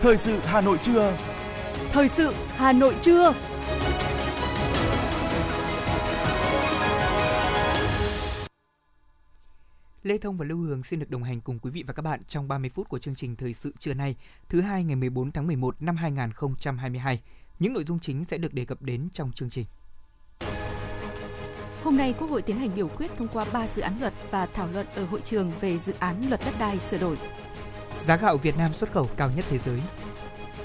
Thời sự Hà Nội trưa. Thời sự Hà Nội trưa. Lê Thông và Lưu Hương xin được đồng hành cùng quý vị và các bạn trong 30 phút của chương trình Thời sự trưa nay, thứ hai ngày 14 tháng 11 năm 2022. Những nội dung chính sẽ được đề cập đến trong chương trình. Hôm nay, Quốc hội tiến hành biểu quyết thông qua 3 dự án luật và thảo luận ở hội trường về dự án luật đất đai sửa đổi. Giá gạo Việt Nam xuất khẩu cao nhất thế giới.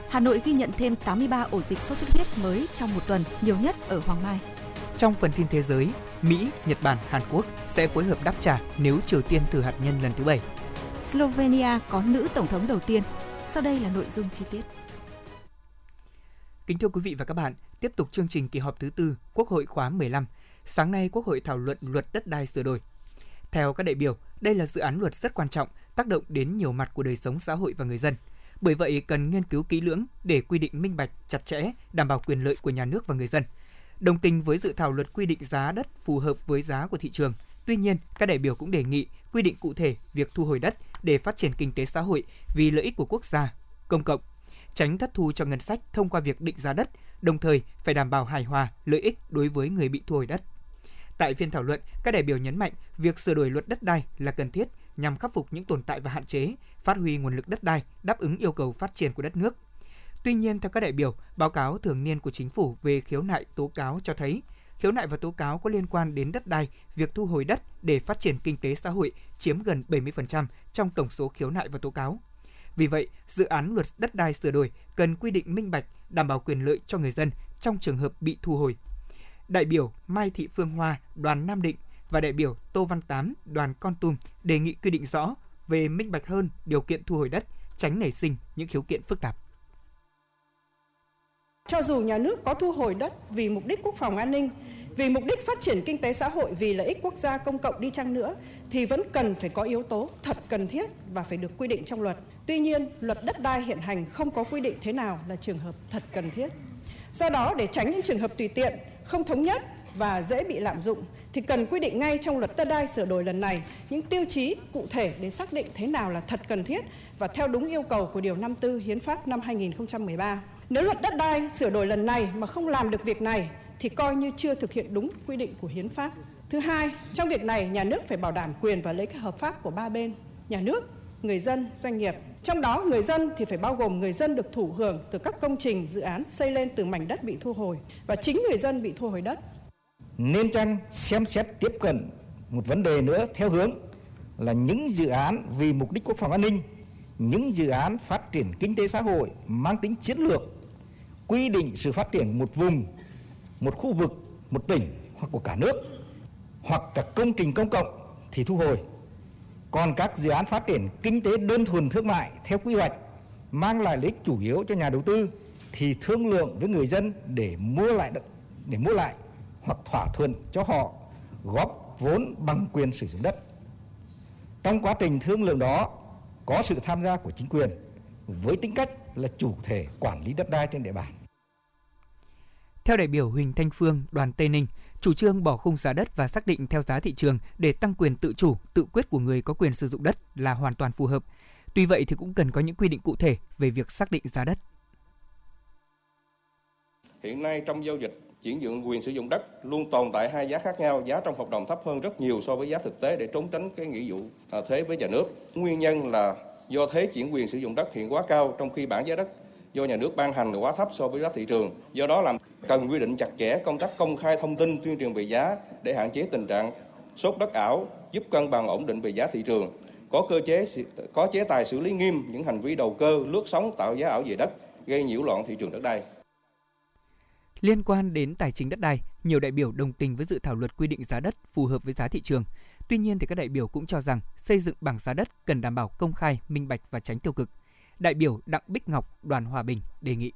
Hà Nội ghi nhận thêm 83 ổ dịch sốt xuất huyết mới trong một tuần, nhiều nhất ở Hoàng Mai. Trong phần tin thế giới, Mỹ, Nhật Bản, Hàn Quốc sẽ phối hợp đáp trả nếu Triều Tiên thử hạt nhân lần thứ bảy. Slovenia có nữ tổng thống đầu tiên. Sau đây là nội dung chi tiết. Kính thưa quý vị và các bạn, tiếp tục chương trình kỳ họp thứ tư Quốc hội khóa 15. Sáng nay, Quốc hội thảo luận luật đất đai sửa đổi. Theo các đại biểu, đây là dự án luật rất quan trọng, tác động đến nhiều mặt của đời sống xã hội và người dân. Bởi vậy, cần nghiên cứu kỹ lưỡng để quy định minh bạch, chặt chẽ, đảm bảo quyền lợi của nhà nước và người dân. Đồng tình với dự thảo luật quy định giá đất phù hợp với giá của thị trường. Tuy nhiên, các đại biểu cũng đề nghị quy định cụ thể việc thu hồi đất để phát triển kinh tế xã hội vì lợi ích của quốc gia, công cộng, tránh thất thu cho ngân sách thông qua việc định giá đất, đồng thời phải đảm bảo hài hòa lợi ích đối với người bị thu hồi đất. Tại phiên thảo luận, các đại biểu nhấn mạnh việc sửa đổi luật đất đai là cần thiết nhằm khắc phục những tồn tại và hạn chế, phát huy nguồn lực đất đai đáp ứng yêu cầu phát triển của đất nước. Tuy nhiên, theo các đại biểu, báo cáo thường niên của chính phủ về khiếu nại tố cáo cho thấy khiếu nại và tố cáo có liên quan đến đất đai, việc thu hồi đất để phát triển kinh tế xã hội chiếm gần 70% trong tổng số khiếu nại và tố cáo. Vì vậy, dự án luật đất đai sửa đổi cần quy định minh bạch, đảm bảo quyền lợi cho người dân trong trường hợp bị thu hồi. Đại biểu Mai Thị Phương Hoa, đoàn Nam Định và đại biểu Tô Văn Tám, đoàn Con Tum đề nghị quy định rõ về minh bạch hơn điều kiện thu hồi đất, tránh nảy sinh những khiếu kiện phức tạp. Cho dù nhà nước có thu hồi đất vì mục đích quốc phòng an ninh, vì mục đích phát triển kinh tế xã hội, vì lợi ích quốc gia công cộng đi chăng nữa, thì vẫn cần phải có yếu tố thật cần thiết và phải được quy định trong luật. Tuy nhiên, luật đất đai hiện hành không có quy định thế nào là trường hợp thật cần thiết. Do đó, để tránh những trường hợp tùy tiện, không thống nhất và dễ bị lạm dụng, thì cần quy định ngay trong luật đất đai sửa đổi lần này những tiêu chí cụ thể để xác định thế nào là thật cần thiết và theo đúng yêu cầu của Điều 54 Hiến pháp năm 2013. Nếu luật đất đai sửa đổi lần này mà không làm được việc này thì coi như chưa thực hiện đúng quy định của hiến pháp. Thứ hai, trong việc này nhà nước phải bảo đảm quyền và lợi ích hợp pháp của ba bên, nhà nước, người dân, doanh nghiệp. Trong đó người dân thì phải bao gồm người dân được thụ hưởng từ các công trình dự án xây lên từ mảnh đất bị thu hồi và chính người dân bị thu hồi đất. Nên chăng xem xét tiếp cận một vấn đề nữa theo hướng là những dự án vì mục đích quốc phòng an ninh, những dự án phát triển kinh tế xã hội mang tính chiến lược quy định sự phát triển một vùng, một khu vực, một tỉnh hoặc của cả nước hoặc các công trình công cộng thì thu hồi. Còn các dự án phát triển kinh tế đơn thuần thương mại theo quy hoạch mang lại lợi ích chủ yếu cho nhà đầu tư thì thương lượng với người dân để mua lại để mua lại hoặc thỏa thuận cho họ góp vốn bằng quyền sử dụng đất. Trong quá trình thương lượng đó có sự tham gia của chính quyền với tính cách là chủ thể quản lý đất đai trên địa bàn. Theo đại biểu Huỳnh Thanh Phương, đoàn Tây Ninh, chủ trương bỏ khung giá đất và xác định theo giá thị trường để tăng quyền tự chủ, tự quyết của người có quyền sử dụng đất là hoàn toàn phù hợp. Tuy vậy thì cũng cần có những quy định cụ thể về việc xác định giá đất. Hiện nay trong giao dịch chuyển nhượng quyền sử dụng đất luôn tồn tại hai giá khác nhau, giá trong hợp đồng thấp hơn rất nhiều so với giá thực tế để trốn tránh cái nghĩa vụ thế thuế với nhà nước. Nguyên nhân là do thế chuyển quyền sử dụng đất hiện quá cao trong khi bảng giá đất do nhà nước ban hành là quá thấp so với giá thị trường. Do đó làm cần quy định chặt chẽ công tác công khai thông tin tuyên truyền về giá để hạn chế tình trạng sốt đất ảo, giúp cân bằng ổn định về giá thị trường. Có cơ chế có chế tài xử lý nghiêm những hành vi đầu cơ lướt sóng tạo giá ảo về đất, gây nhiễu loạn thị trường đất đai. Liên quan đến tài chính đất đai, nhiều đại biểu đồng tình với dự thảo luật quy định giá đất phù hợp với giá thị trường. Tuy nhiên thì các đại biểu cũng cho rằng xây dựng bảng giá đất cần đảm bảo công khai, minh bạch và tránh tiêu cực. Đại biểu Đặng Bích Ngọc, đoàn Hòa Bình đề nghị.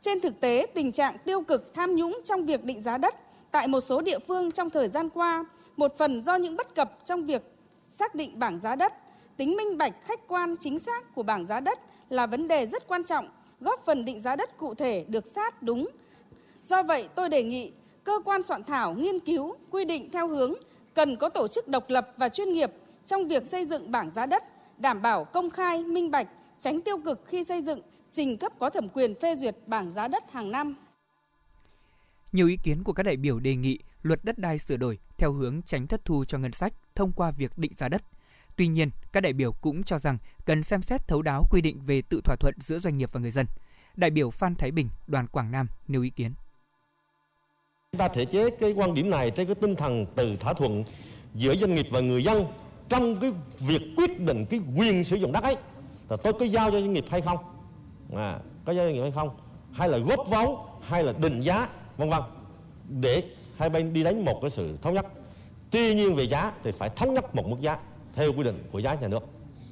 Trên thực tế, tình trạng tiêu cực tham nhũng trong việc định giá đất tại một số địa phương trong thời gian qua, một phần do những bất cập trong việc xác định bảng giá đất, tính minh bạch khách quan chính xác của bảng giá đất là vấn đề rất quan trọng, góp phần định giá đất cụ thể được sát đúng. Do vậy, tôi đề nghị cơ quan soạn thảo nghiên cứu quy định theo hướng cần có tổ chức độc lập và chuyên nghiệp trong việc xây dựng bảng giá đất, đảm bảo công khai, minh bạch, tránh tiêu cực khi xây dựng, trình cấp có thẩm quyền phê duyệt bảng giá đất hàng năm. Nhiều ý kiến của các đại biểu đề nghị luật đất đai sửa đổi theo hướng tránh thất thu cho ngân sách thông qua việc định giá đất. Tuy nhiên, các đại biểu cũng cho rằng cần xem xét thấu đáo quy định về tự thỏa thuận giữa doanh nghiệp và người dân. Đại biểu Phan Thái Bình, đoàn Quảng Nam nêu ý kiến. Chúng ta thể chế cái quan điểm này trên cái tinh thần từ thỏa thuận giữa doanh nghiệp và người dân trong cái việc quyết định cái quyền sử dụng đất ấy là tôi có giao cho doanh nghiệp hay không? À, có giao cho doanh nghiệp hay không? Hay là góp vốn hay là định giá vân vân. Để hai bên đi đến một cái sự thống nhất. Tuy nhiên về giá thì phải thống nhất một mức giá theo quy định của giá nhà nước.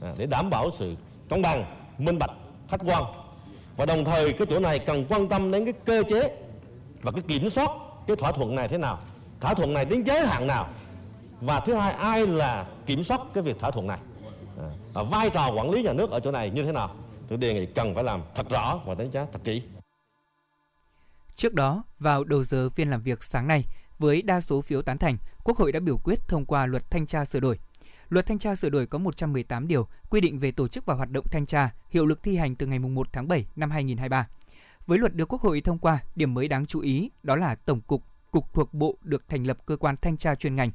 À, để đảm bảo sự công bằng minh bạch khách quan. Và đồng thời cái chỗ này cần quan tâm đến cái cơ chế và cái kiểm soát cái thỏa thuận này thế nào. Thỏa thuận này đến giới hạn nào và thứ hai ai là kiểm soát cái việc thỏa thuận này à, vai trò quản lý nhà nước ở chỗ này như thế nào tôi đề nghị cần phải làm thật rõ và đánh giá thật kỹ Trước đó, vào đầu giờ phiên làm việc sáng nay, với đa số phiếu tán thành, Quốc hội đã biểu quyết thông qua luật thanh tra sửa đổi. Luật thanh tra sửa đổi có 118 điều quy định về tổ chức và hoạt động thanh tra, hiệu lực thi hành từ ngày 1 tháng 7 năm 2023. Với luật được Quốc hội thông qua, điểm mới đáng chú ý đó là Tổng cục, cục thuộc Bộ được thành lập cơ quan thanh tra chuyên ngành.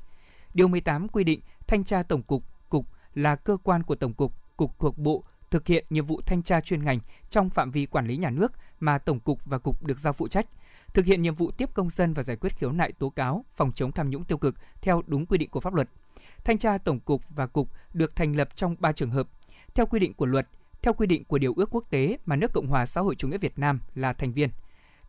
Điều 18 quy định thanh tra Tổng cục, cục là cơ quan của Tổng cục, cục thuộc Bộ thực hiện nhiệm vụ thanh tra chuyên ngành trong phạm vi quản lý nhà nước mà Tổng cục và cục được giao phụ trách, thực hiện nhiệm vụ tiếp công dân và giải quyết khiếu nại tố cáo, phòng chống tham nhũng tiêu cực theo đúng quy định của pháp luật. Thanh tra Tổng cục và cục được thành lập trong 3 trường hợp, theo quy định của luật, theo quy định của điều ước quốc tế mà nước Cộng hòa xã hội chủ nghĩa Việt Nam là thành viên.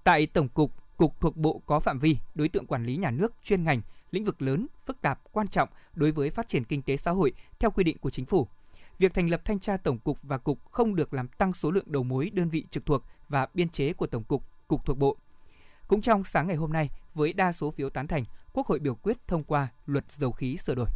Tại Tổng cục, cục thuộc bộ có phạm vi, đối tượng quản lý nhà nước chuyên ngành, lĩnh vực lớn, phức tạp, quan trọng đối với phát triển kinh tế xã hội theo quy định của chính phủ việc thành lập thanh tra tổng cục và cục không được làm tăng số lượng đầu mối đơn vị trực thuộc và biên chế của tổng cục, cục thuộc bộ. Cũng trong sáng ngày hôm nay, với đa số phiếu tán thành, Quốc hội biểu quyết thông qua luật dầu khí sửa đổi.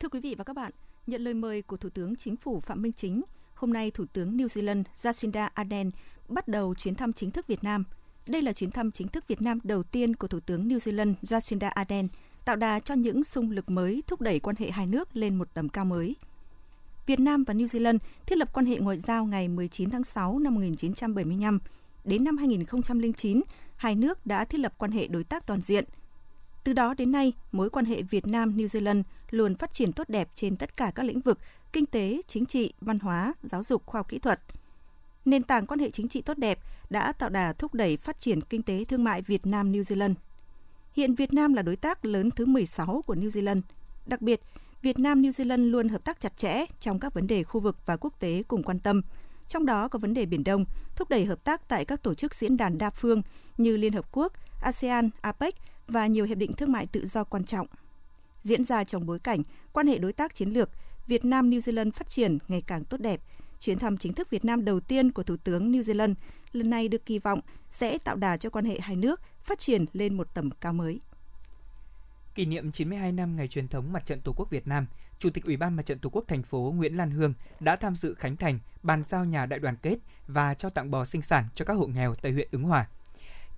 Thưa quý vị và các bạn, nhận lời mời của Thủ tướng Chính phủ Phạm Minh Chính, hôm nay Thủ tướng New Zealand Jacinda Ardern bắt đầu chuyến thăm chính thức Việt Nam. Đây là chuyến thăm chính thức Việt Nam đầu tiên của Thủ tướng New Zealand Jacinda Ardern, tạo đà cho những xung lực mới thúc đẩy quan hệ hai nước lên một tầm cao mới. Việt Nam và New Zealand thiết lập quan hệ ngoại giao ngày 19 tháng 6 năm 1975. Đến năm 2009, hai nước đã thiết lập quan hệ đối tác toàn diện. Từ đó đến nay, mối quan hệ Việt Nam-New Zealand luôn phát triển tốt đẹp trên tất cả các lĩnh vực kinh tế, chính trị, văn hóa, giáo dục, khoa học kỹ thuật. Nền tảng quan hệ chính trị tốt đẹp đã tạo đà thúc đẩy phát triển kinh tế thương mại Việt Nam-New Zealand. Hiện Việt Nam là đối tác lớn thứ 16 của New Zealand. Đặc biệt, Việt Nam New Zealand luôn hợp tác chặt chẽ trong các vấn đề khu vực và quốc tế cùng quan tâm, trong đó có vấn đề Biển Đông, thúc đẩy hợp tác tại các tổ chức diễn đàn đa phương như Liên Hợp Quốc, ASEAN, APEC và nhiều hiệp định thương mại tự do quan trọng. Diễn ra trong bối cảnh quan hệ đối tác chiến lược Việt Nam New Zealand phát triển ngày càng tốt đẹp, chuyến thăm chính thức Việt Nam đầu tiên của Thủ tướng New Zealand lần này được kỳ vọng sẽ tạo đà cho quan hệ hai nước phát triển lên một tầm cao mới. Kỷ niệm 92 năm ngày truyền thống Mặt trận Tổ quốc Việt Nam, Chủ tịch Ủy ban Mặt trận Tổ quốc thành phố Nguyễn Lan Hương đã tham dự khánh thành, bàn giao nhà đại đoàn kết và trao tặng bò sinh sản cho các hộ nghèo tại huyện Ứng Hòa.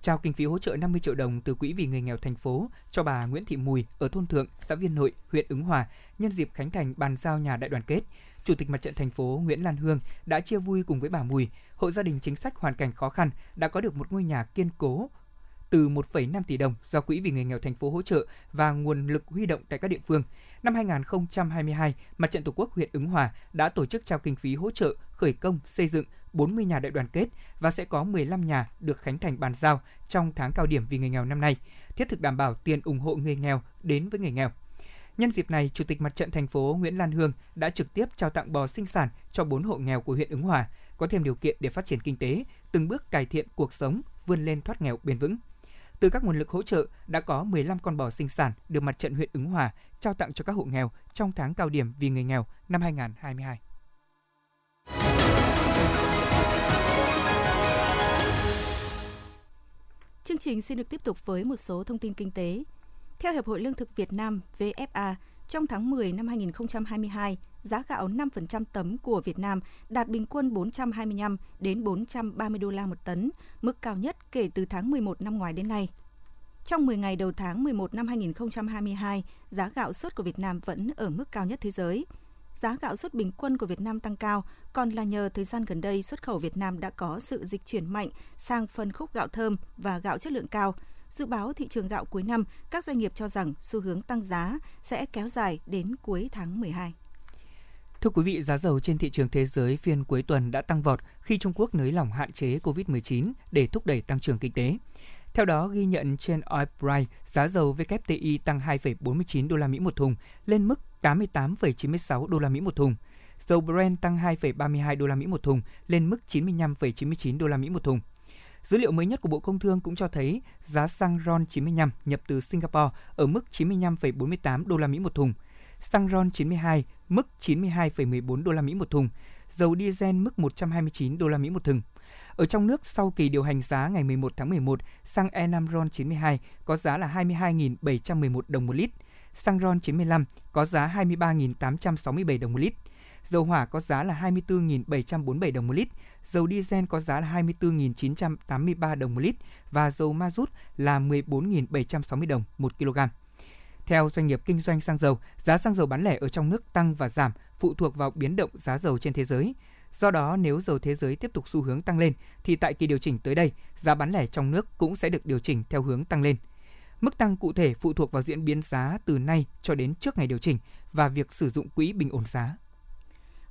Trao kinh phí hỗ trợ 50 triệu đồng từ Quỹ vì người nghèo thành phố cho bà Nguyễn Thị Mùi ở thôn Thượng, xã Viên Nội, huyện Ứng Hòa nhân dịp khánh thành bàn giao nhà đại đoàn kết. Chủ tịch Mặt trận thành phố Nguyễn Lan Hương đã chia vui cùng với bà Mùi, hộ gia đình chính sách hoàn cảnh khó khăn đã có được một ngôi nhà kiên cố, từ 1,5 tỷ đồng do Quỹ vì người nghèo thành phố hỗ trợ và nguồn lực huy động tại các địa phương. Năm 2022, Mặt trận Tổ quốc huyện Ứng Hòa đã tổ chức trao kinh phí hỗ trợ khởi công xây dựng 40 nhà đại đoàn kết và sẽ có 15 nhà được khánh thành bàn giao trong tháng cao điểm vì người nghèo năm nay, thiết thực đảm bảo tiền ủng hộ người nghèo đến với người nghèo. Nhân dịp này, Chủ tịch Mặt trận thành phố Nguyễn Lan Hương đã trực tiếp trao tặng bò sinh sản cho 4 hộ nghèo của huyện Ứng Hòa, có thêm điều kiện để phát triển kinh tế, từng bước cải thiện cuộc sống, vươn lên thoát nghèo bền vững. Từ các nguồn lực hỗ trợ, đã có 15 con bò sinh sản được mặt trận huyện Ứng Hòa trao tặng cho các hộ nghèo trong tháng cao điểm vì người nghèo năm 2022. Chương trình xin được tiếp tục với một số thông tin kinh tế. Theo Hiệp hội Lương thực Việt Nam VFA, trong tháng 10 năm 2022, giá gạo 5% tấm của Việt Nam đạt bình quân 425 đến 430 đô la một tấn, mức cao nhất kể từ tháng 11 năm ngoái đến nay. Trong 10 ngày đầu tháng 11 năm 2022, giá gạo xuất của Việt Nam vẫn ở mức cao nhất thế giới. Giá gạo xuất bình quân của Việt Nam tăng cao, còn là nhờ thời gian gần đây xuất khẩu Việt Nam đã có sự dịch chuyển mạnh sang phân khúc gạo thơm và gạo chất lượng cao. Dự báo thị trường gạo cuối năm, các doanh nghiệp cho rằng xu hướng tăng giá sẽ kéo dài đến cuối tháng 12. Thưa quý vị, giá dầu trên thị trường thế giới phiên cuối tuần đã tăng vọt khi Trung Quốc nới lỏng hạn chế COVID-19 để thúc đẩy tăng trưởng kinh tế. Theo đó, ghi nhận trên oil price, giá dầu WTI tăng 2,49 đô la Mỹ một thùng lên mức 88,96 đô la Mỹ một thùng. Dầu Brent tăng 2,32 đô la Mỹ một thùng lên mức 95,99 đô la Mỹ một thùng. Dữ liệu mới nhất của Bộ Công Thương cũng cho thấy giá xăng RON 95 nhập từ Singapore ở mức 95,48 đô la Mỹ một thùng, xăng RON 92 mức 92,14 đô la Mỹ một thùng, dầu diesel mức 129 đô la Mỹ một thùng. Ở trong nước, sau kỳ điều hành giá ngày 11 tháng 11, xăng E5 RON 92 có giá là 22.711 đồng một lít, xăng RON 95 có giá 23.867 đồng một lít, dầu hỏa có giá là 24.747 đồng một lít, dầu diesel có giá là 24.983 đồng một lít và dầu ma rút là 14.760 đồng một kg. Theo doanh nghiệp kinh doanh xăng dầu, giá xăng dầu bán lẻ ở trong nước tăng và giảm phụ thuộc vào biến động giá dầu trên thế giới. Do đó, nếu dầu thế giới tiếp tục xu hướng tăng lên, thì tại kỳ điều chỉnh tới đây, giá bán lẻ trong nước cũng sẽ được điều chỉnh theo hướng tăng lên. Mức tăng cụ thể phụ thuộc vào diễn biến giá từ nay cho đến trước ngày điều chỉnh và việc sử dụng quỹ bình ổn giá.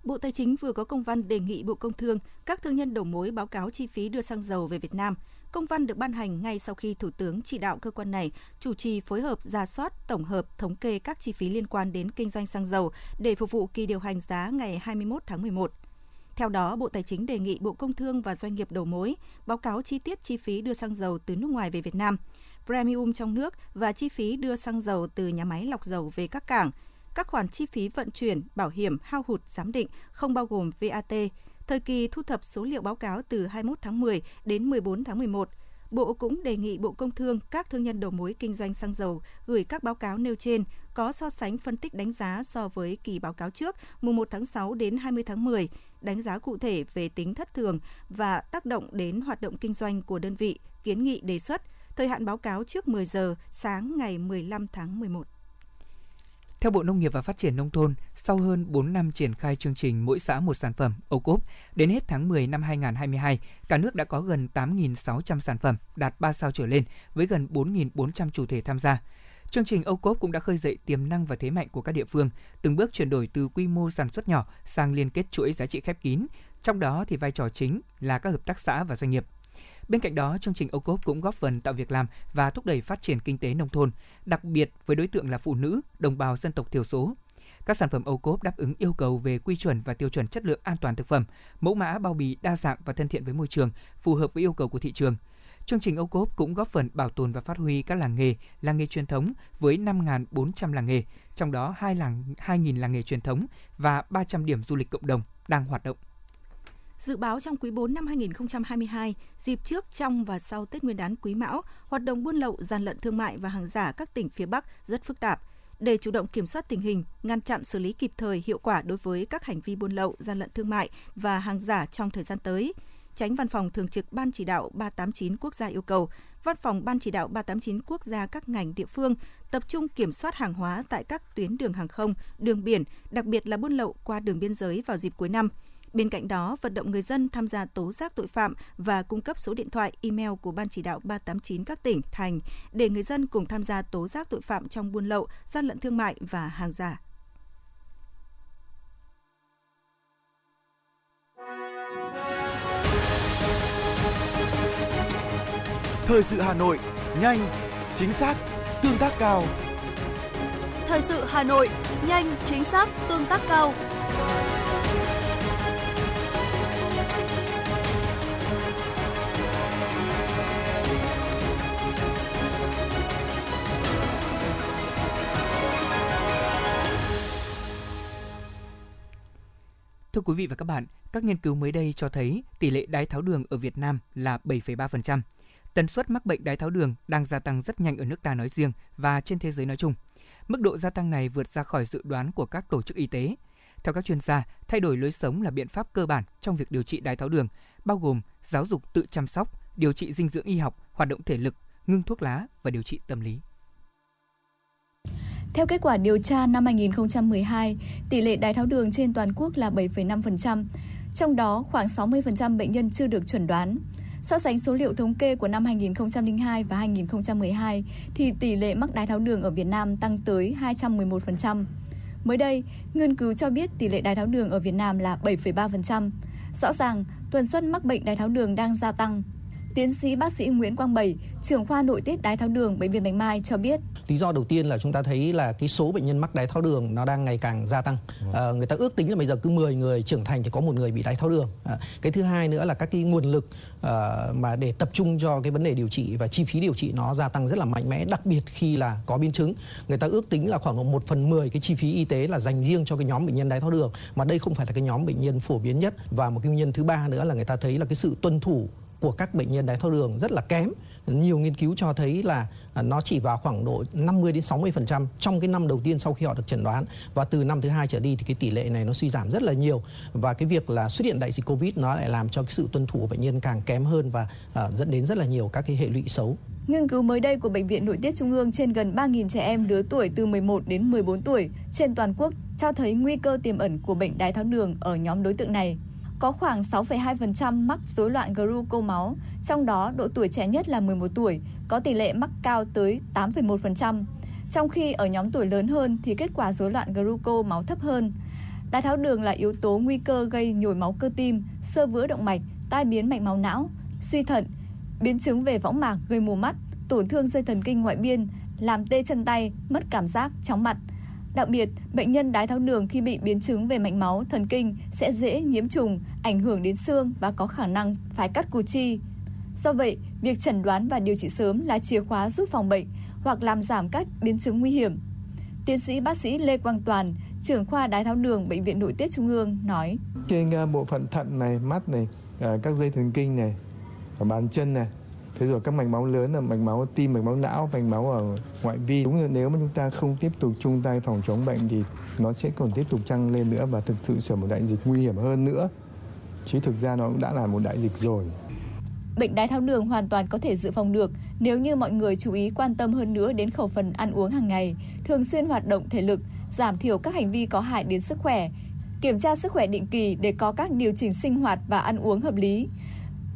Bộ Tài chính vừa có công văn đề nghị Bộ Công Thương, các thương nhân đầu mối báo cáo chi phí đưa xăng dầu về Việt Nam. Công văn được ban hành ngay sau khi Thủ tướng chỉ đạo cơ quan này chủ trì phối hợp ra soát, tổng hợp, thống kê các chi phí liên quan đến kinh doanh xăng dầu để phục vụ kỳ điều hành giá ngày 21 tháng 11. Theo đó, Bộ Tài chính đề nghị Bộ Công Thương và doanh nghiệp đầu mối báo cáo chi tiết chi phí đưa xăng dầu từ nước ngoài về Việt Nam, premium trong nước và chi phí đưa xăng dầu từ nhà máy lọc dầu về các cảng, các khoản chi phí vận chuyển, bảo hiểm, hao hụt giám định không bao gồm VAT, thời kỳ thu thập số liệu báo cáo từ 21 tháng 10 đến 14 tháng 11. Bộ cũng đề nghị Bộ Công Thương, các thương nhân đầu mối kinh doanh xăng dầu gửi các báo cáo nêu trên có so sánh phân tích đánh giá so với kỳ báo cáo trước mùng 1 tháng 6 đến 20 tháng 10, đánh giá cụ thể về tính thất thường và tác động đến hoạt động kinh doanh của đơn vị, kiến nghị đề xuất, thời hạn báo cáo trước 10 giờ sáng ngày 15 tháng 11. Theo Bộ Nông nghiệp và Phát triển Nông thôn, sau hơn 4 năm triển khai chương trình mỗi xã một sản phẩm ô cốp, đến hết tháng 10 năm 2022, cả nước đã có gần 8.600 sản phẩm đạt 3 sao trở lên với gần 4.400 chủ thể tham gia. Chương trình ô cốp cũng đã khơi dậy tiềm năng và thế mạnh của các địa phương, từng bước chuyển đổi từ quy mô sản xuất nhỏ sang liên kết chuỗi giá trị khép kín. Trong đó thì vai trò chính là các hợp tác xã và doanh nghiệp Bên cạnh đó, chương trình ô cốp cũng góp phần tạo việc làm và thúc đẩy phát triển kinh tế nông thôn, đặc biệt với đối tượng là phụ nữ, đồng bào dân tộc thiểu số. Các sản phẩm ô cốp đáp ứng yêu cầu về quy chuẩn và tiêu chuẩn chất lượng an toàn thực phẩm, mẫu mã bao bì đa dạng và thân thiện với môi trường, phù hợp với yêu cầu của thị trường. Chương trình ô cốp cũng góp phần bảo tồn và phát huy các làng nghề, làng nghề truyền thống với 5.400 làng nghề, trong đó 2 làng 2.000 làng nghề truyền thống và 300 điểm du lịch cộng đồng đang hoạt động. Dự báo trong quý 4 năm 2022, dịp trước, trong và sau Tết Nguyên đán Quý Mão, hoạt động buôn lậu, gian lận thương mại và hàng giả các tỉnh phía Bắc rất phức tạp. Để chủ động kiểm soát tình hình, ngăn chặn xử lý kịp thời hiệu quả đối với các hành vi buôn lậu, gian lận thương mại và hàng giả trong thời gian tới, Tránh Văn phòng Thường trực Ban Chỉ đạo 389 Quốc gia yêu cầu Văn phòng Ban Chỉ đạo 389 Quốc gia các ngành địa phương tập trung kiểm soát hàng hóa tại các tuyến đường hàng không, đường biển, đặc biệt là buôn lậu qua đường biên giới vào dịp cuối năm – Bên cạnh đó, vận động người dân tham gia tố giác tội phạm và cung cấp số điện thoại, email của Ban chỉ đạo 389 các tỉnh, thành để người dân cùng tham gia tố giác tội phạm trong buôn lậu, gian lận thương mại và hàng giả. Thời sự Hà Nội, nhanh, chính xác, tương tác cao. Thời sự Hà Nội, nhanh, chính xác, tương tác cao. Thưa quý vị và các bạn, các nghiên cứu mới đây cho thấy tỷ lệ đái tháo đường ở Việt Nam là 7,3%. Tần suất mắc bệnh đái tháo đường đang gia tăng rất nhanh ở nước ta nói riêng và trên thế giới nói chung. Mức độ gia tăng này vượt ra khỏi dự đoán của các tổ chức y tế. Theo các chuyên gia, thay đổi lối sống là biện pháp cơ bản trong việc điều trị đái tháo đường, bao gồm giáo dục tự chăm sóc, điều trị dinh dưỡng y học, hoạt động thể lực, ngưng thuốc lá và điều trị tâm lý. Theo kết quả điều tra năm 2012, tỷ lệ đái tháo đường trên toàn quốc là 7,5%, trong đó khoảng 60% bệnh nhân chưa được chuẩn đoán. So sánh số liệu thống kê của năm 2002 và 2012 thì tỷ lệ mắc đái tháo đường ở Việt Nam tăng tới 211%. Mới đây, nghiên cứu cho biết tỷ lệ đái tháo đường ở Việt Nam là 7,3%. Rõ ràng, tuần suất mắc bệnh đái tháo đường đang gia tăng. Tiến sĩ bác sĩ Nguyễn Quang Bảy, trưởng khoa nội tiết đái tháo đường bệnh viện Bạch Mai cho biết. Lý do đầu tiên là chúng ta thấy là cái số bệnh nhân mắc đái tháo đường nó đang ngày càng gia tăng. À, người ta ước tính là bây giờ cứ 10 người trưởng thành thì có một người bị đái tháo đường. À, cái thứ hai nữa là các cái nguồn lực à, mà để tập trung cho cái vấn đề điều trị và chi phí điều trị nó gia tăng rất là mạnh mẽ, đặc biệt khi là có biến chứng. Người ta ước tính là khoảng 1 phần 10 cái chi phí y tế là dành riêng cho cái nhóm bệnh nhân đái tháo đường mà đây không phải là cái nhóm bệnh nhân phổ biến nhất và một cái nguyên nhân thứ ba nữa là người ta thấy là cái sự tuân thủ của các bệnh nhân đái tháo đường rất là kém. Nhiều nghiên cứu cho thấy là à, nó chỉ vào khoảng độ 50 đến 60% trong cái năm đầu tiên sau khi họ được chẩn đoán và từ năm thứ hai trở đi thì cái tỷ lệ này nó suy giảm rất là nhiều và cái việc là xuất hiện đại dịch Covid nó lại làm cho cái sự tuân thủ của bệnh nhân càng kém hơn và uh, dẫn đến rất là nhiều các cái hệ lụy xấu. Nghiên cứu mới đây của Bệnh viện Nội tiết Trung ương trên gần 3.000 trẻ em lứa tuổi từ 11 đến 14 tuổi trên toàn quốc cho thấy nguy cơ tiềm ẩn của bệnh đái tháo đường ở nhóm đối tượng này có khoảng 6,2% mắc rối loạn gluco máu, trong đó độ tuổi trẻ nhất là 11 tuổi, có tỷ lệ mắc cao tới 8,1%. Trong khi ở nhóm tuổi lớn hơn thì kết quả rối loạn gluco máu thấp hơn. Đái tháo đường là yếu tố nguy cơ gây nhồi máu cơ tim, sơ vữa động mạch, tai biến mạch máu não, suy thận, biến chứng về võng mạc gây mù mắt, tổn thương dây thần kinh ngoại biên, làm tê chân tay, mất cảm giác, chóng mặt – Đặc biệt, bệnh nhân đái tháo đường khi bị biến chứng về mạch máu, thần kinh sẽ dễ nhiễm trùng, ảnh hưởng đến xương và có khả năng phải cắt cụt chi. Do vậy, việc chẩn đoán và điều trị sớm là chìa khóa giúp phòng bệnh hoặc làm giảm các biến chứng nguy hiểm. Tiến sĩ bác sĩ Lê Quang Toàn, trưởng khoa đái tháo đường Bệnh viện Nội tiết Trung ương nói: Trên à, bộ phận thận này, mắt này, à, các dây thần kinh này, bàn chân này thế rồi các mạch máu lớn là mạch máu tim mạch máu não mạch máu ở ngoại vi. Đúng là nếu mà chúng ta không tiếp tục chung tay phòng chống bệnh thì nó sẽ còn tiếp tục tăng lên nữa và thực sự trở một đại dịch nguy hiểm hơn nữa. Chứ thực ra nó cũng đã là một đại dịch rồi. Bệnh đái tháo đường hoàn toàn có thể dự phòng được nếu như mọi người chú ý quan tâm hơn nữa đến khẩu phần ăn uống hàng ngày, thường xuyên hoạt động thể lực, giảm thiểu các hành vi có hại đến sức khỏe, kiểm tra sức khỏe định kỳ để có các điều chỉnh sinh hoạt và ăn uống hợp lý.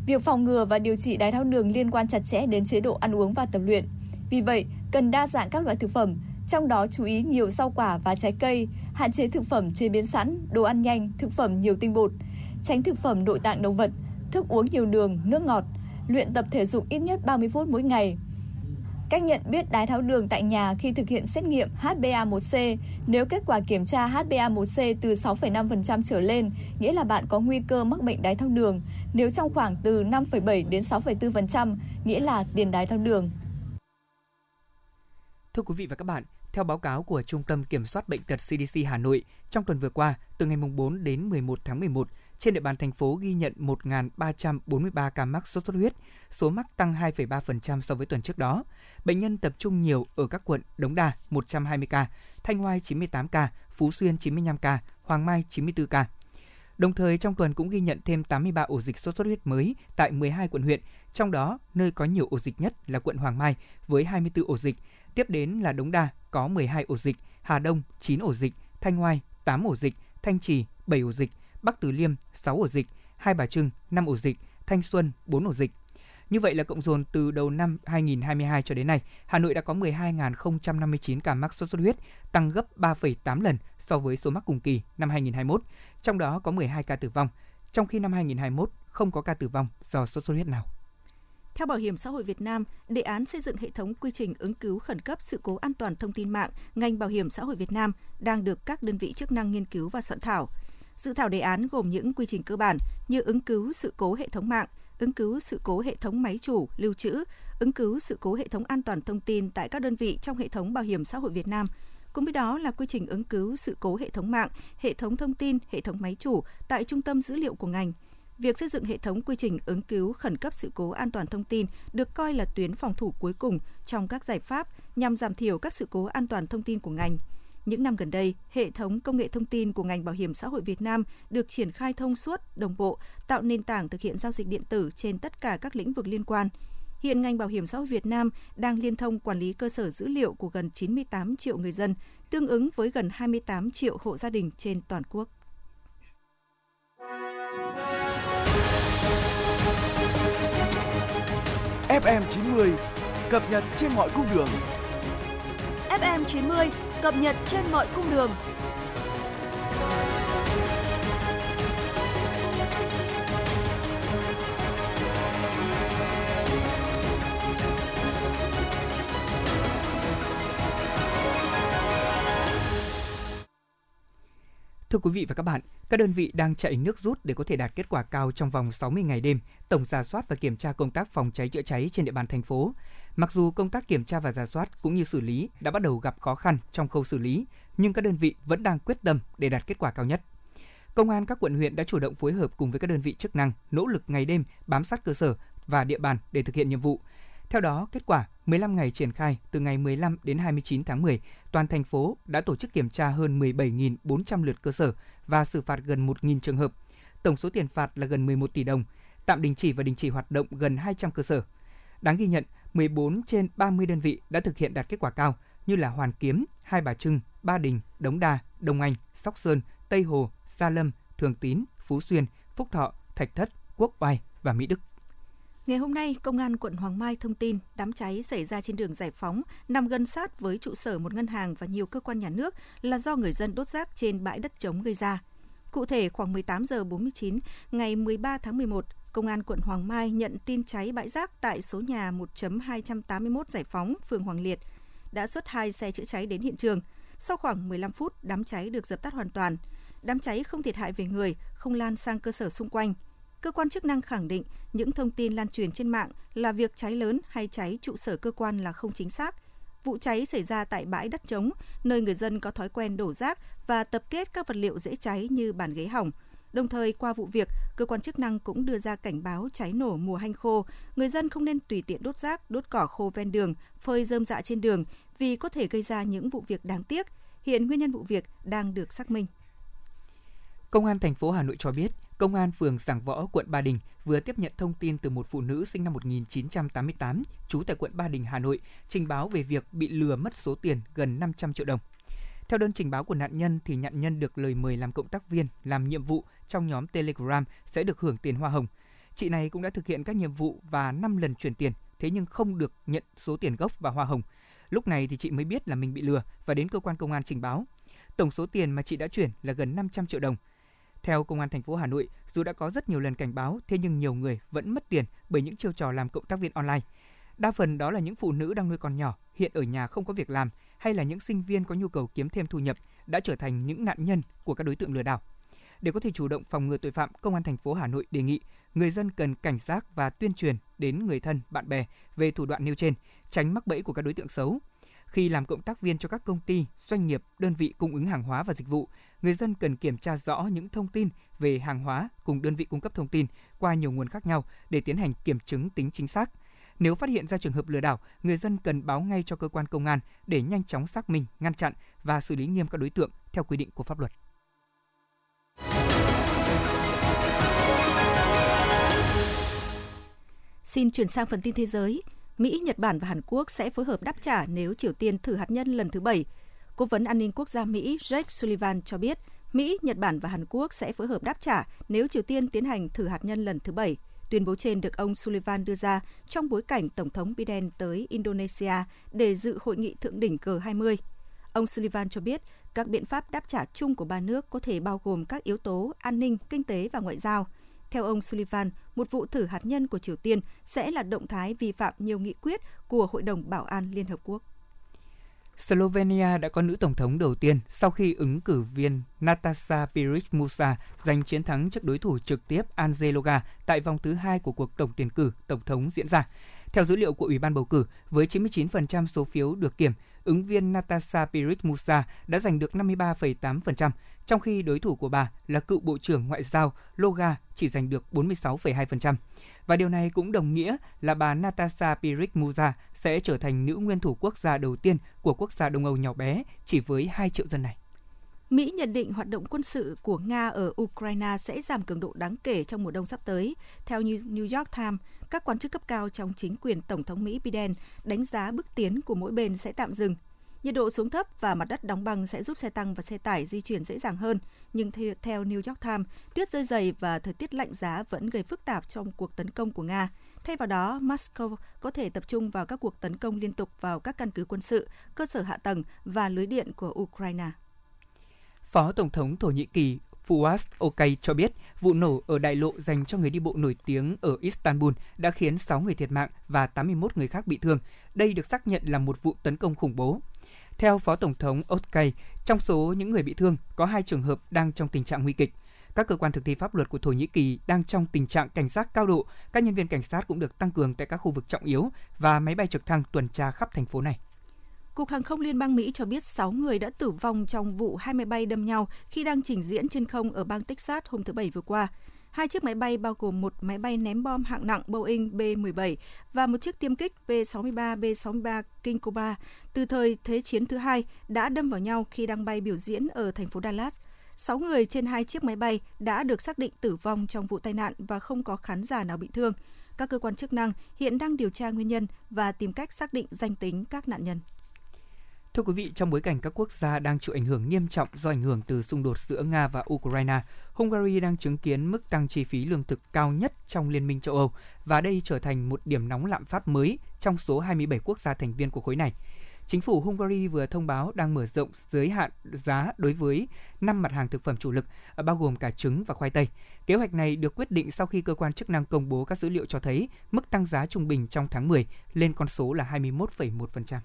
Việc phòng ngừa và điều trị đái tháo đường liên quan chặt chẽ đến chế độ ăn uống và tập luyện. Vì vậy, cần đa dạng các loại thực phẩm, trong đó chú ý nhiều rau quả và trái cây, hạn chế thực phẩm chế biến sẵn, đồ ăn nhanh, thực phẩm nhiều tinh bột, tránh thực phẩm nội tạng động vật, thức uống nhiều đường, nước ngọt, luyện tập thể dục ít nhất 30 phút mỗi ngày, Cách nhận biết đái tháo đường tại nhà khi thực hiện xét nghiệm HbA1c, nếu kết quả kiểm tra HbA1c từ 6,5% trở lên, nghĩa là bạn có nguy cơ mắc bệnh đái tháo đường. Nếu trong khoảng từ 5,7 đến 6,4%, nghĩa là tiền đái tháo đường. Thưa quý vị và các bạn, theo báo cáo của Trung tâm Kiểm soát Bệnh tật CDC Hà Nội, trong tuần vừa qua, từ ngày 4 đến 11 tháng 11, trên địa bàn thành phố ghi nhận 1.343 ca mắc sốt xuất huyết, số mắc tăng 2,3% so với tuần trước đó. Bệnh nhân tập trung nhiều ở các quận Đống Đa 120 ca, Thanh Hoai 98 ca, Phú Xuyên 95 ca, Hoàng Mai 94 ca. Đồng thời trong tuần cũng ghi nhận thêm 83 ổ dịch sốt xuất huyết mới tại 12 quận huyện, trong đó nơi có nhiều ổ dịch nhất là quận Hoàng Mai với 24 ổ dịch, tiếp đến là Đống Đa có 12 ổ dịch, Hà Đông 9 ổ dịch, Thanh Hoai 8 ổ dịch, Thanh Trì 7 ổ dịch, Bắc Từ Liêm 6 ổ dịch, Hai Bà Trưng 5 ổ dịch, Thanh Xuân 4 ổ dịch. Như vậy là cộng dồn từ đầu năm 2022 cho đến nay, Hà Nội đã có 12.059 ca mắc sốt xuất huyết, tăng gấp 3,8 lần so với số mắc cùng kỳ năm 2021, trong đó có 12 ca tử vong, trong khi năm 2021 không có ca tử vong do sốt xuất huyết nào. Theo Bảo hiểm xã hội Việt Nam, đề án xây dựng hệ thống quy trình ứng cứu khẩn cấp sự cố an toàn thông tin mạng, ngành Bảo hiểm xã hội Việt Nam đang được các đơn vị chức năng nghiên cứu và soạn thảo. Dự thảo đề án gồm những quy trình cơ bản như ứng cứu sự cố hệ thống mạng, ứng cứu sự cố hệ thống máy chủ, lưu trữ, ứng cứu sự cố hệ thống an toàn thông tin tại các đơn vị trong hệ thống bảo hiểm xã hội Việt Nam. Cùng với đó là quy trình ứng cứu sự cố hệ thống mạng, hệ thống thông tin, hệ thống máy chủ tại trung tâm dữ liệu của ngành. Việc xây dựng hệ thống quy trình ứng cứu khẩn cấp sự cố an toàn thông tin được coi là tuyến phòng thủ cuối cùng trong các giải pháp nhằm giảm thiểu các sự cố an toàn thông tin của ngành. Những năm gần đây, hệ thống công nghệ thông tin của ngành bảo hiểm xã hội Việt Nam được triển khai thông suốt, đồng bộ, tạo nền tảng thực hiện giao dịch điện tử trên tất cả các lĩnh vực liên quan. Hiện ngành bảo hiểm xã hội Việt Nam đang liên thông quản lý cơ sở dữ liệu của gần 98 triệu người dân, tương ứng với gần 28 triệu hộ gia đình trên toàn quốc. FM 90 cập nhật trên mọi cung đường. FM 90 cập nhật trên mọi cung đường. Thưa quý vị và các bạn, các đơn vị đang chạy nước rút để có thể đạt kết quả cao trong vòng 60 ngày đêm, tổng giả soát và kiểm tra công tác phòng cháy chữa cháy trên địa bàn thành phố. Mặc dù công tác kiểm tra và giả soát cũng như xử lý đã bắt đầu gặp khó khăn trong khâu xử lý, nhưng các đơn vị vẫn đang quyết tâm để đạt kết quả cao nhất. Công an các quận huyện đã chủ động phối hợp cùng với các đơn vị chức năng, nỗ lực ngày đêm bám sát cơ sở và địa bàn để thực hiện nhiệm vụ. Theo đó, kết quả 15 ngày triển khai từ ngày 15 đến 29 tháng 10, toàn thành phố đã tổ chức kiểm tra hơn 17.400 lượt cơ sở và xử phạt gần 1.000 trường hợp. Tổng số tiền phạt là gần 11 tỷ đồng, tạm đình chỉ và đình chỉ hoạt động gần 200 cơ sở. Đáng ghi nhận, 14 trên 30 đơn vị đã thực hiện đạt kết quả cao như là Hoàn Kiếm, Hai Bà Trưng, Ba Đình, Đống Đa, Đông Anh, Sóc Sơn, Tây Hồ, Gia Lâm, Thường Tín, Phú Xuyên, Phúc Thọ, Thạch Thất, Quốc Oai và Mỹ Đức. Ngày hôm nay, Công an quận Hoàng Mai thông tin đám cháy xảy ra trên đường Giải Phóng nằm gần sát với trụ sở một ngân hàng và nhiều cơ quan nhà nước là do người dân đốt rác trên bãi đất trống gây ra. Cụ thể, khoảng 18 giờ 49 ngày 13 tháng 11, Công an quận Hoàng Mai nhận tin cháy bãi rác tại số nhà 1.281 Giải Phóng, phường Hoàng Liệt. Đã xuất hai xe chữa cháy đến hiện trường. Sau khoảng 15 phút, đám cháy được dập tắt hoàn toàn. Đám cháy không thiệt hại về người, không lan sang cơ sở xung quanh. Cơ quan chức năng khẳng định những thông tin lan truyền trên mạng là việc cháy lớn hay cháy trụ sở cơ quan là không chính xác. Vụ cháy xảy ra tại bãi đất trống, nơi người dân có thói quen đổ rác và tập kết các vật liệu dễ cháy như bàn ghế hỏng. Đồng thời, qua vụ việc, cơ quan chức năng cũng đưa ra cảnh báo cháy nổ mùa hanh khô. Người dân không nên tùy tiện đốt rác, đốt cỏ khô ven đường, phơi rơm dạ trên đường vì có thể gây ra những vụ việc đáng tiếc. Hiện nguyên nhân vụ việc đang được xác minh. Công an thành phố Hà Nội cho biết, Công an phường Giảng Võ, quận Ba Đình vừa tiếp nhận thông tin từ một phụ nữ sinh năm 1988, trú tại quận Ba Đình, Hà Nội, trình báo về việc bị lừa mất số tiền gần 500 triệu đồng. Theo đơn trình báo của nạn nhân thì nạn nhân được lời mời làm cộng tác viên, làm nhiệm vụ trong nhóm Telegram sẽ được hưởng tiền hoa hồng. Chị này cũng đã thực hiện các nhiệm vụ và 5 lần chuyển tiền, thế nhưng không được nhận số tiền gốc và hoa hồng. Lúc này thì chị mới biết là mình bị lừa và đến cơ quan công an trình báo. Tổng số tiền mà chị đã chuyển là gần 500 triệu đồng. Theo Công an thành phố Hà Nội, dù đã có rất nhiều lần cảnh báo, thế nhưng nhiều người vẫn mất tiền bởi những chiêu trò làm cộng tác viên online. Đa phần đó là những phụ nữ đang nuôi con nhỏ, hiện ở nhà không có việc làm, hay là những sinh viên có nhu cầu kiếm thêm thu nhập đã trở thành những nạn nhân của các đối tượng lừa đảo. Để có thể chủ động phòng ngừa tội phạm, Công an thành phố Hà Nội đề nghị người dân cần cảnh giác và tuyên truyền đến người thân, bạn bè về thủ đoạn nêu trên, tránh mắc bẫy của các đối tượng xấu. Khi làm cộng tác viên cho các công ty, doanh nghiệp, đơn vị cung ứng hàng hóa và dịch vụ, người dân cần kiểm tra rõ những thông tin về hàng hóa cùng đơn vị cung cấp thông tin qua nhiều nguồn khác nhau để tiến hành kiểm chứng tính chính xác. Nếu phát hiện ra trường hợp lừa đảo, người dân cần báo ngay cho cơ quan công an để nhanh chóng xác minh, ngăn chặn và xử lý nghiêm các đối tượng theo quy định của pháp luật. Xin chuyển sang phần tin thế giới. Mỹ, Nhật Bản và Hàn Quốc sẽ phối hợp đáp trả nếu Triều Tiên thử hạt nhân lần thứ bảy. Cố vấn an ninh quốc gia Mỹ Jake Sullivan cho biết, Mỹ, Nhật Bản và Hàn Quốc sẽ phối hợp đáp trả nếu Triều Tiên tiến hành thử hạt nhân lần thứ bảy. Tuyên bố trên được ông Sullivan đưa ra trong bối cảnh Tổng thống Biden tới Indonesia để dự hội nghị thượng đỉnh G20. Ông Sullivan cho biết các biện pháp đáp trả chung của ba nước có thể bao gồm các yếu tố an ninh, kinh tế và ngoại giao. Theo ông Sullivan, một vụ thử hạt nhân của Triều Tiên sẽ là động thái vi phạm nhiều nghị quyết của Hội đồng Bảo an Liên Hợp Quốc. Slovenia đã có nữ tổng thống đầu tiên sau khi ứng cử viên Natasha Piric Musa giành chiến thắng trước đối thủ trực tiếp Angeloga tại vòng thứ hai của cuộc tổng tuyển cử tổng thống diễn ra. Theo dữ liệu của Ủy ban bầu cử, với 99% số phiếu được kiểm, ứng viên Natasha Piric Musa đã giành được 53,8%, trong khi đối thủ của bà là cựu Bộ trưởng Ngoại giao Loga chỉ giành được 46,2%. Và điều này cũng đồng nghĩa là bà Natasha Pirik Musa sẽ trở thành nữ nguyên thủ quốc gia đầu tiên của quốc gia Đông Âu nhỏ bé chỉ với 2 triệu dân này. Mỹ nhận định hoạt động quân sự của Nga ở Ukraine sẽ giảm cường độ đáng kể trong mùa đông sắp tới. Theo New York Times, các quan chức cấp cao trong chính quyền Tổng thống Mỹ Biden đánh giá bước tiến của mỗi bên sẽ tạm dừng. Nhiệt độ xuống thấp và mặt đất đóng băng sẽ giúp xe tăng và xe tải di chuyển dễ dàng hơn, nhưng theo New York Times, tuyết rơi dày và thời tiết lạnh giá vẫn gây phức tạp trong cuộc tấn công của Nga. Thay vào đó, Moscow có thể tập trung vào các cuộc tấn công liên tục vào các căn cứ quân sự, cơ sở hạ tầng và lưới điện của Ukraine. Phó Tổng thống Thổ Nhĩ Kỳ Fuat Okay cho biết vụ nổ ở đại lộ dành cho người đi bộ nổi tiếng ở Istanbul đã khiến 6 người thiệt mạng và 81 người khác bị thương. Đây được xác nhận là một vụ tấn công khủng bố. Theo Phó Tổng thống Otkay, trong số những người bị thương, có hai trường hợp đang trong tình trạng nguy kịch. Các cơ quan thực thi pháp luật của Thổ Nhĩ Kỳ đang trong tình trạng cảnh giác cao độ. Các nhân viên cảnh sát cũng được tăng cường tại các khu vực trọng yếu và máy bay trực thăng tuần tra khắp thành phố này. Cục Hàng không Liên bang Mỹ cho biết 6 người đã tử vong trong vụ hai máy bay đâm nhau khi đang trình diễn trên không ở bang Texas hôm thứ Bảy vừa qua. Hai chiếc máy bay bao gồm một máy bay ném bom hạng nặng Boeing B-17 và một chiếc tiêm kích B-63 B-63 King Cobra từ thời Thế chiến thứ hai, đã đâm vào nhau khi đang bay biểu diễn ở thành phố Dallas. Sáu người trên hai chiếc máy bay đã được xác định tử vong trong vụ tai nạn và không có khán giả nào bị thương. Các cơ quan chức năng hiện đang điều tra nguyên nhân và tìm cách xác định danh tính các nạn nhân. Thưa quý vị, trong bối cảnh các quốc gia đang chịu ảnh hưởng nghiêm trọng do ảnh hưởng từ xung đột giữa Nga và Ukraine, Hungary đang chứng kiến mức tăng chi phí lương thực cao nhất trong Liên minh châu Âu và đây trở thành một điểm nóng lạm phát mới trong số 27 quốc gia thành viên của khối này. Chính phủ Hungary vừa thông báo đang mở rộng giới hạn giá đối với 5 mặt hàng thực phẩm chủ lực, bao gồm cả trứng và khoai tây. Kế hoạch này được quyết định sau khi cơ quan chức năng công bố các dữ liệu cho thấy mức tăng giá trung bình trong tháng 10 lên con số là 21,1%.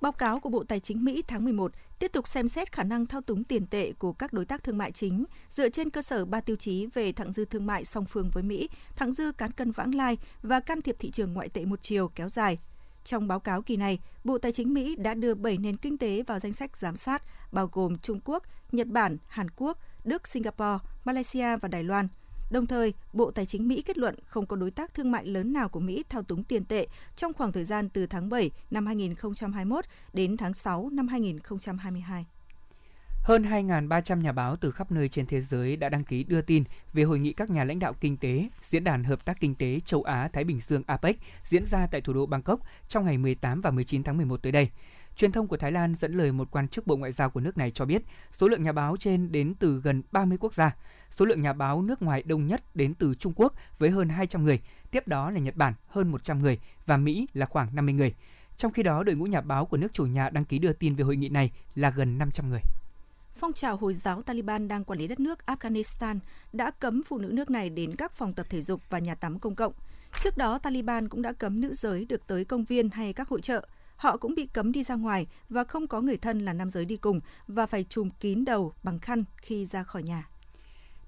Báo cáo của Bộ Tài chính Mỹ tháng 11 tiếp tục xem xét khả năng thao túng tiền tệ của các đối tác thương mại chính dựa trên cơ sở ba tiêu chí về thặng dư thương mại song phương với Mỹ, thặng dư cán cân vãng lai và can thiệp thị trường ngoại tệ một chiều kéo dài. Trong báo cáo kỳ này, Bộ Tài chính Mỹ đã đưa 7 nền kinh tế vào danh sách giám sát, bao gồm Trung Quốc, Nhật Bản, Hàn Quốc, Đức, Singapore, Malaysia và Đài Loan – Đồng thời, Bộ Tài chính Mỹ kết luận không có đối tác thương mại lớn nào của Mỹ thao túng tiền tệ trong khoảng thời gian từ tháng 7 năm 2021 đến tháng 6 năm 2022. Hơn 2.300 nhà báo từ khắp nơi trên thế giới đã đăng ký đưa tin về hội nghị các nhà lãnh đạo kinh tế, Diễn đàn Hợp tác Kinh tế Châu Á-Thái Bình Dương APEC diễn ra tại thủ đô Bangkok trong ngày 18 và 19 tháng 11 tới đây. Truyền thông của Thái Lan dẫn lời một quan chức Bộ Ngoại giao của nước này cho biết số lượng nhà báo trên đến từ gần 30 quốc gia. Số lượng nhà báo nước ngoài đông nhất đến từ Trung Quốc với hơn 200 người, tiếp đó là Nhật Bản hơn 100 người và Mỹ là khoảng 50 người. Trong khi đó, đội ngũ nhà báo của nước chủ nhà đăng ký đưa tin về hội nghị này là gần 500 người. Phong trào Hồi giáo Taliban đang quản lý đất nước Afghanistan đã cấm phụ nữ nước này đến các phòng tập thể dục và nhà tắm công cộng. Trước đó, Taliban cũng đã cấm nữ giới được tới công viên hay các hội trợ. Họ cũng bị cấm đi ra ngoài và không có người thân là nam giới đi cùng và phải trùm kín đầu bằng khăn khi ra khỏi nhà.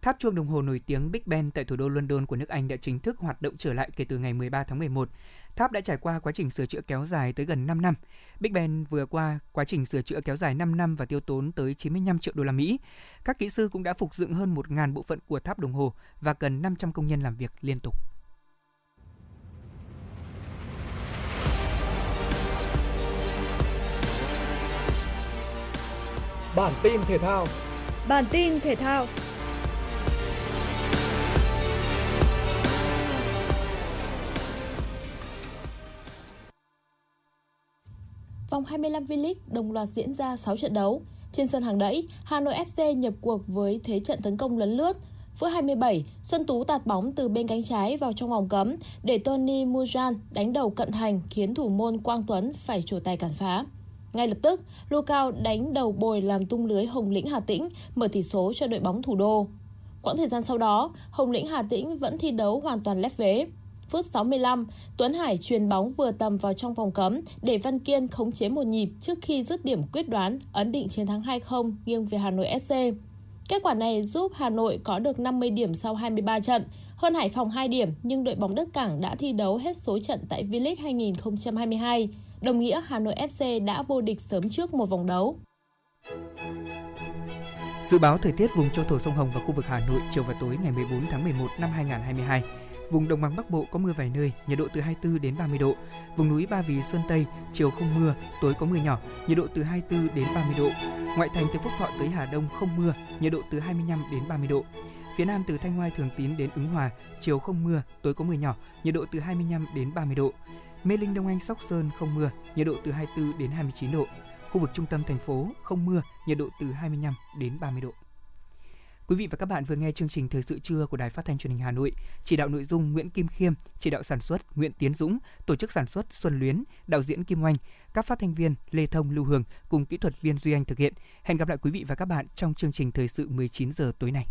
Tháp chuông đồng hồ nổi tiếng Big Ben tại thủ đô London của nước Anh đã chính thức hoạt động trở lại kể từ ngày 13 tháng 11. Tháp đã trải qua quá trình sửa chữa kéo dài tới gần 5 năm. Big Ben vừa qua quá trình sửa chữa kéo dài 5 năm và tiêu tốn tới 95 triệu đô la Mỹ. Các kỹ sư cũng đã phục dựng hơn 1.000 bộ phận của tháp đồng hồ và gần 500 công nhân làm việc liên tục. Bản tin thể thao Bản tin thể thao Vòng 25 V-League đồng loạt diễn ra 6 trận đấu. Trên sân hàng đẫy, Hà Nội FC nhập cuộc với thế trận tấn công lấn lướt. Phút 27, Xuân Tú tạt bóng từ bên cánh trái vào trong vòng cấm để Tony Mujan đánh đầu cận thành khiến thủ môn Quang Tuấn phải trổ tay cản phá. Ngay lập tức, Lucao đánh đầu bồi làm tung lưới Hồng Lĩnh Hà Tĩnh, mở tỷ số cho đội bóng thủ đô. Quãng thời gian sau đó, Hồng Lĩnh Hà Tĩnh vẫn thi đấu hoàn toàn lép vế. Phút 65, Tuấn Hải truyền bóng vừa tầm vào trong vòng cấm để Văn Kiên khống chế một nhịp trước khi dứt điểm quyết đoán ấn định chiến thắng 2-0 nghiêng về Hà Nội SC. Kết quả này giúp Hà Nội có được 50 điểm sau 23 trận, hơn Hải Phòng 2 điểm nhưng đội bóng đất cảng đã thi đấu hết số trận tại V-League 2022 đồng nghĩa Hà Nội FC đã vô địch sớm trước một vòng đấu. Dự báo thời tiết vùng châu thổ sông Hồng và khu vực Hà Nội chiều và tối ngày 14 tháng 11 năm 2022. Vùng đồng bằng Bắc Bộ có mưa vài nơi, nhiệt độ từ 24 đến 30 độ. Vùng núi Ba Vì, Sơn Tây, chiều không mưa, tối có mưa nhỏ, nhiệt độ từ 24 đến 30 độ. Ngoại thành từ Phúc Thọ tới Hà Đông không mưa, nhiệt độ từ 25 đến 30 độ. Phía Nam từ Thanh Hoai Thường Tín đến Ứng Hòa, chiều không mưa, tối có mưa nhỏ, nhiệt độ từ 25 đến 30 độ. Mê Linh Đông Anh Sóc Sơn không mưa, nhiệt độ từ 24 đến 29 độ. Khu vực trung tâm thành phố không mưa, nhiệt độ từ 25 đến 30 độ. Quý vị và các bạn vừa nghe chương trình Thời sự trưa của Đài Phát thanh Truyền hình Hà Nội. Chỉ đạo nội dung Nguyễn Kim Khiêm, chỉ đạo sản xuất Nguyễn Tiến Dũng, tổ chức sản xuất Xuân Luyến, đạo diễn Kim Oanh, các phát thanh viên Lê Thông Lưu Hường cùng kỹ thuật viên Duy Anh thực hiện. Hẹn gặp lại quý vị và các bạn trong chương trình Thời sự 19 giờ tối nay.